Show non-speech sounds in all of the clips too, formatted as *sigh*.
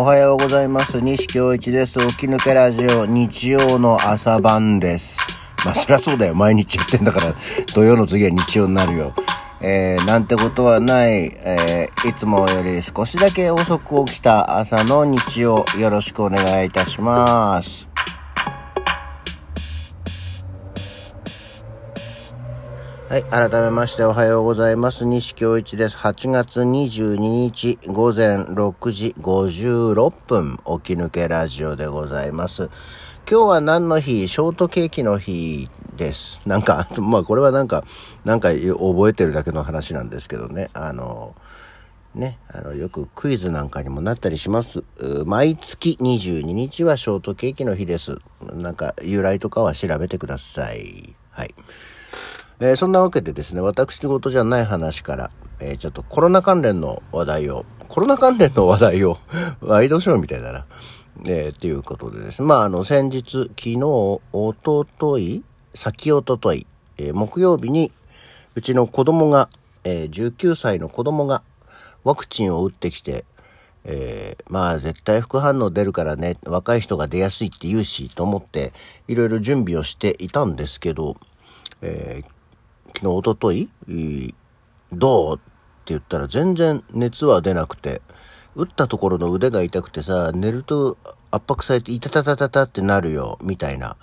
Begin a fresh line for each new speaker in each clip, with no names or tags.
おはようございます。西京一です。起き抜けラジオ、日曜の朝晩です。まあ、そりゃそうだよ。毎日やってんだから、土曜の次は日曜になるよ。えー、なんてことはない、えー、いつもより少しだけ遅く起きた朝の日曜、よろしくお願いいたします。はい。改めましておはようございます。西京一です。8月22日午前6時56分、起き抜けラジオでございます。今日は何の日？ショートケーキの日です。なんか、*laughs* まあこれはなんか、なんか覚えてるだけの話なんですけどね。あの、ね、あの、よくクイズなんかにもなったりします。毎月22日はショートケーキの日です。なんか由来とかは調べてください。はい。えーそんなわけでですね、私事じゃない話から、えーちょっとコロナ関連の話題を、コロナ関連の話題を、ワイドショーみたいだな。えーっていうことでですね、まあ、あの、先日、昨日、おととい、先おととい、えー木曜日に、うちの子供が、えー19歳の子供が、ワクチンを打ってきて、えーまあ絶対副反応出るからね、若い人が出やすいって言うし、と思って、いろいろ準備をしていたんですけど、えー昨日、おととい、どうって言ったら全然熱は出なくて、打ったところの腕が痛くてさ、寝ると圧迫されて、いたたたたたってなるよ、みたいな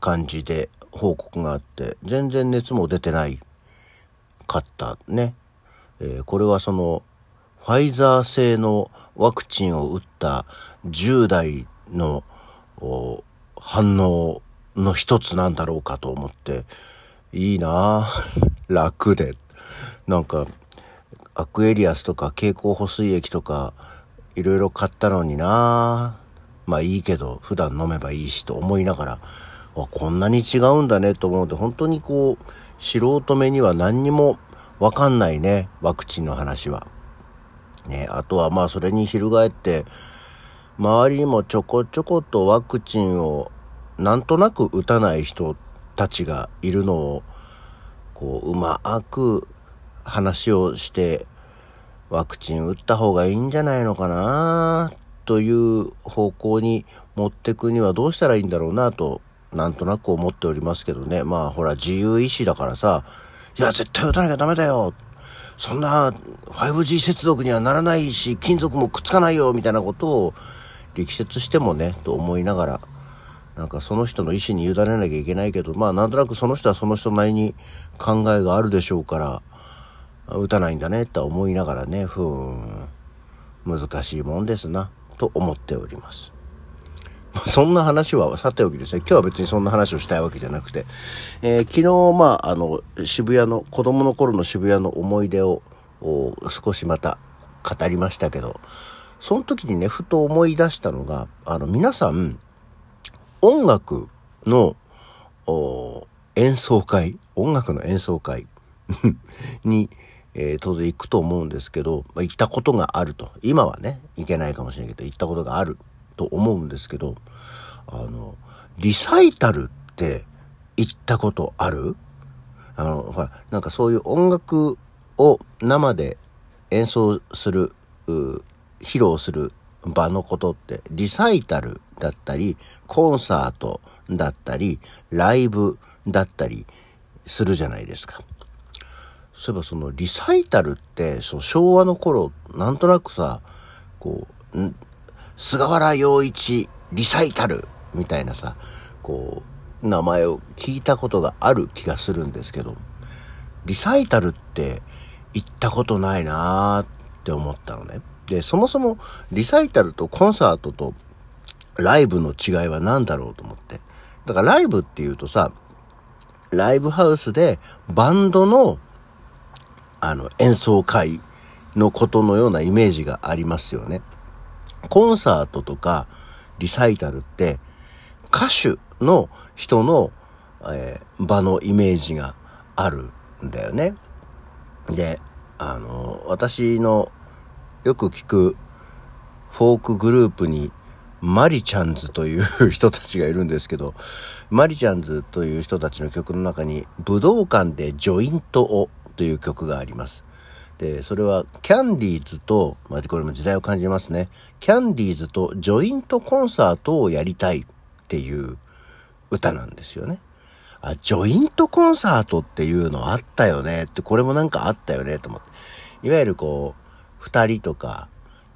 感じで報告があって、全然熱も出てないかったね。えーこれはその、ファイザー製のワクチンを打った10代の反応の一つなんだろうかと思って、いいな *laughs* 楽で。なんか、アクエリアスとか蛍光補水液とか、いろいろ買ったのになまあいいけど、普段飲めばいいしと思いながら、こんなに違うんだねと思うと、本当にこう、素人目には何にもわかんないね、ワクチンの話は。ね、あとはまあそれに翻って、周りにもちょこちょことワクチンをなんとなく打たない人たちがいるのを、こう、うまく話をして、ワクチン打った方がいいんじゃないのかなという方向に持ってくにはどうしたらいいんだろうなと、なんとなく思っておりますけどね。まあほら自由意志だからさ、いや絶対打たなきゃダメだよそんな 5G 接続にはならないし、金属もくっつかないよみたいなことを力説してもね、と思いながら、なんかその人の意思に委ねなきゃいけないけど、まあなんとなくその人はその人なりに考えがあるでしょうから、打たないんだねと思いながらね、ふーん、難しいもんですな、と思っております。そんな話はさておきですね。今日は別にそんな話をしたいわけじゃなくて、えー昨日、まあ、あの、渋谷の、子供の頃の渋谷の思い出を、少しまた語りましたけど、その時にね、ふと思い出したのが、あの、皆さん、音楽の、演奏会、音楽の演奏会 *laughs* に、えー当然行くと思うんですけど、まあ、行ったことがあると。今はね、行けないかもしれないけど、行ったことがあると思うんですけど、あの、リサイタルって行ったことある？あの、ほら、なんかそういう音楽を生で演奏する、披露する場のことって、リサイタルだったり、コンサートだったり、ライブだったりするじゃないですか。そういえばそのリサイタルって、そう昭和の頃、なんとなくさ、こう、菅原洋一リサイタルみたいなさ、こう、名前を聞いたことがある気がするんですけど、リサイタルって行ったことないなーって思ったのね。で、そもそもリサイタルとコンサートとライブの違いは何だろうと思って。だからライブっていうとさ、ライブハウスでバンドのあの演奏会のことのようなイメージがありますよね。コンサートとかリサイタルって歌手の人の、えー場のイメージがあるんだよね。で、あの、私のよく聞くフォークグループにマリちゃんズという人たちがいるんですけど、マリちゃんズという人たちの曲の中に武道館でジョイントをという曲があります。で、それはキャンディーズと、まあ、これも時代を感じますね。キャンディーズとジョイントコンサートをやりたいっていう歌なんですよね。あ、ジョイントコンサートっていうのあったよねって、これもなんかあったよねと思って。いわゆるこう、二人とか、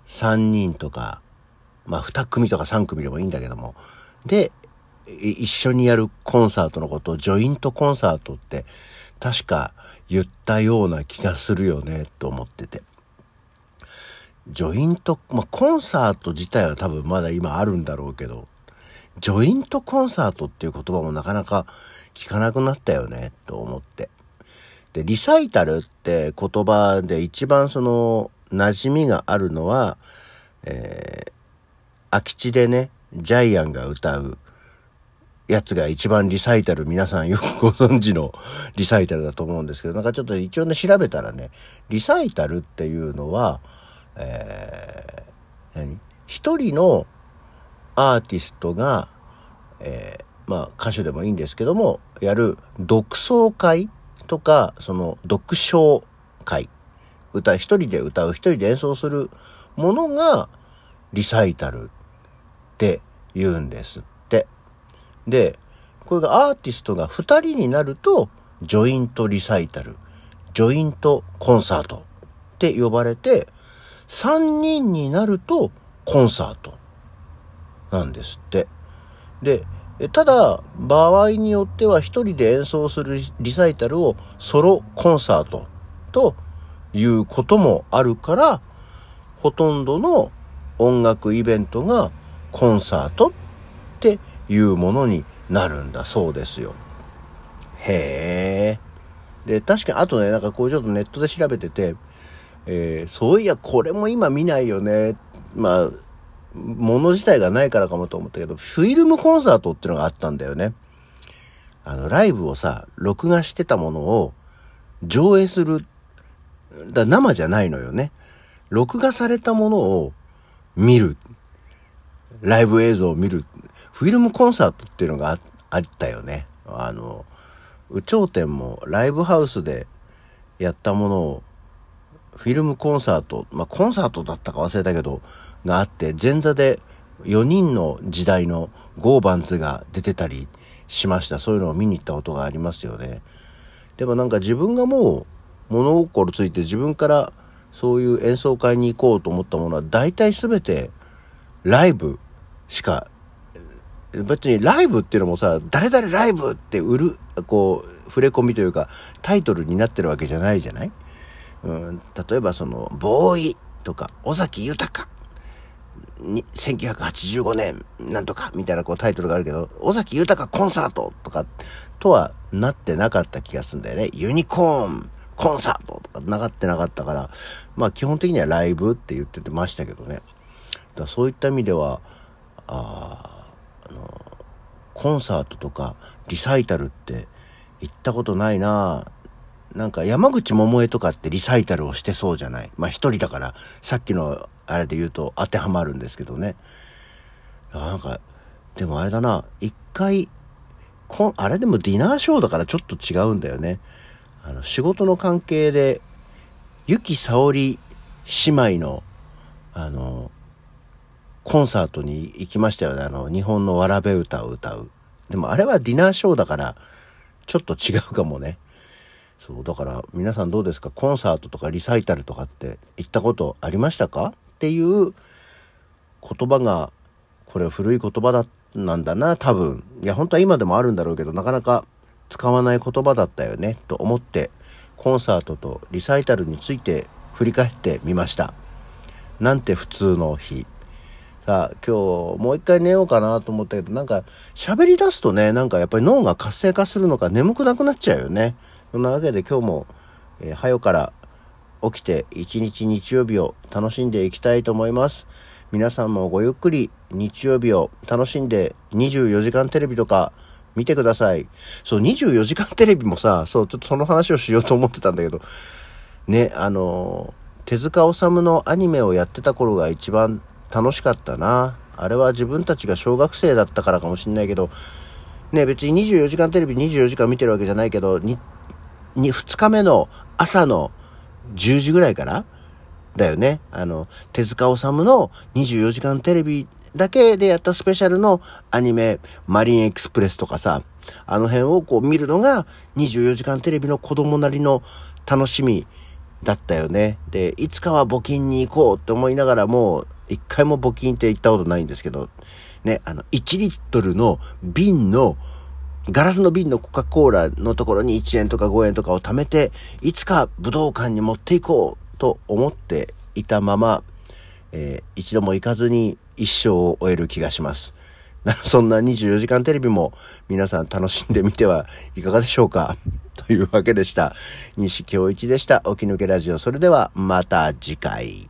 三人とか、まあ二組とか三組でもいいんだけども、で、一緒にやるコンサートのことをジョイントコンサートって確か言ったような気がするよねと思ってて。ジョイント、まあ、コンサート自体は多分まだ今あるんだろうけど、ジョイントコンサートっていう言葉もなかなか聞かなくなったよねと思って。で、リサイタルって言葉で一番その馴染みがあるのは、えー、空き地でね、ジャイアンが歌うやつが一番リサイタル皆さんよくご存知の *laughs* リサイタルだと思うんですけど、なんかちょっと一応ね調べたらね、リサイタルっていうのは、えー、何？一人のアーティストが、えー、まあ歌手でもいいんですけども、やる独奏会とか、その読唱会、歌、一人で歌う、一人で演奏するものがリサイタルって言うんですって。で、これがアーティストが2人になると、ジョイントリサイタル、ジョイントコンサートって呼ばれて、3人になるとコンサートなんですって。で、ただ、場合によっては一人で演奏するリサイタルをソロコンサートということもあるから、ほとんどの音楽イベントがコンサートっていうものになるんだそうですよ。へえ。で、確かに、あとね、なんかこうちょっとネットで調べてて、えー、そういや、これも今見ないよね。まあ、もの自体がないからかもと思ったけど、フィルムコンサートってのがあったんだよね。あの、ライブをさ、録画してたものを上映する。だ生じゃないのよね。録画されたものを見る。ライブ映像を見る。フィルムコンサートっていうのがあったよね。あの、有頂天もライブハウスでやったものを、フィルムコンサート、まあ、コンサートだったか忘れたけど、があって、前座で4人の時代のゴーバンズが出てたりしました。そういうのを見に行ったことがありますよね。でもなんか自分がもう物心ついて自分からそういう演奏会に行こうと思ったものは大体全てライブしか別にライブっていうのもさ、誰々ライブって売る、こう、触れ込みというか、タイトルになってるわけじゃないじゃない？うん、例えばその、ボーイとか、尾崎豊。に、1985年、なんとか、みたいなこうタイトルがあるけど、尾崎豊コンサートとか、とはなってなかった気がするんだよね。ユニコーン。コンサートとかなってなかったから、まあ基本的にはライブって言っててましたけどね。だそういった意味では、ああの、コンサートとかリサイタルって行ったことないななんか山口百恵とかってリサイタルをしてそうじゃないまあ一人だから、さっきのあれで言うと当てはまるんですけどね。なんか、でもあれだな、一回、こあれでもディナーショーだからちょっと違うんだよね。あの、仕事の関係で、ゆきさおり姉妹の、あの、コンサートに行きましたよね。あの、日本のわらべ歌を歌う。でもあれはディナーショーだから、ちょっと違うかもね。そう、だから皆さんどうですか？コンサートとかリサイタルとかって行ったことありましたか？っていう言葉が、これ古い言葉だ、なんだな、多分。いや、本当は今でもあるんだろうけど、なかなか使わない言葉だったよね、と思って、コンサートとリサイタルについて振り返ってみました。なんて普通の日。さあ、今日もう一回寝ようかなと思ったけど、なんか喋り出すとね、なんかやっぱり脳が活性化するのか眠くなくなっちゃうよね。そんなわけで今日も、えー、早から起きて一日日曜日を楽しんでいきたいと思います。皆さんもごゆっくり日曜日を楽しんで24時間テレビとか見てください。そう、24時間テレビもさ、そう、ちょっとその話をしようと思ってたんだけど、ね、あの、手塚治虫のアニメをやってた頃が一番楽しかったな。あれは自分たちが小学生だったからかもしんないけど、ね、別に24時間テレビ24時間見てるわけじゃないけど、に、に、2日目の朝の10時ぐらいからだよね。あの、手塚治虫の24時間テレビだけでやったスペシャルのアニメ、マリンエクスプレスとかさ、あの辺をこう見るのが24時間テレビの子供なりの楽しみだったよね。で、いつかは募金に行こうって思いながらも、一回も募金って行ったことないんですけど、ね、あの、1リットルの瓶の、ガラスの瓶のコカ・コーラのところに1円とか5円とかを貯めて、いつか武道館に持っていこうと思っていたまま、えー、一度も行かずに一生を終える気がします。*laughs* そんな24時間テレビも皆さん楽しんでみてはいかがでしょうか？*laughs* というわけでした。西京一でした。起き抜けラジオ。それではまた次回。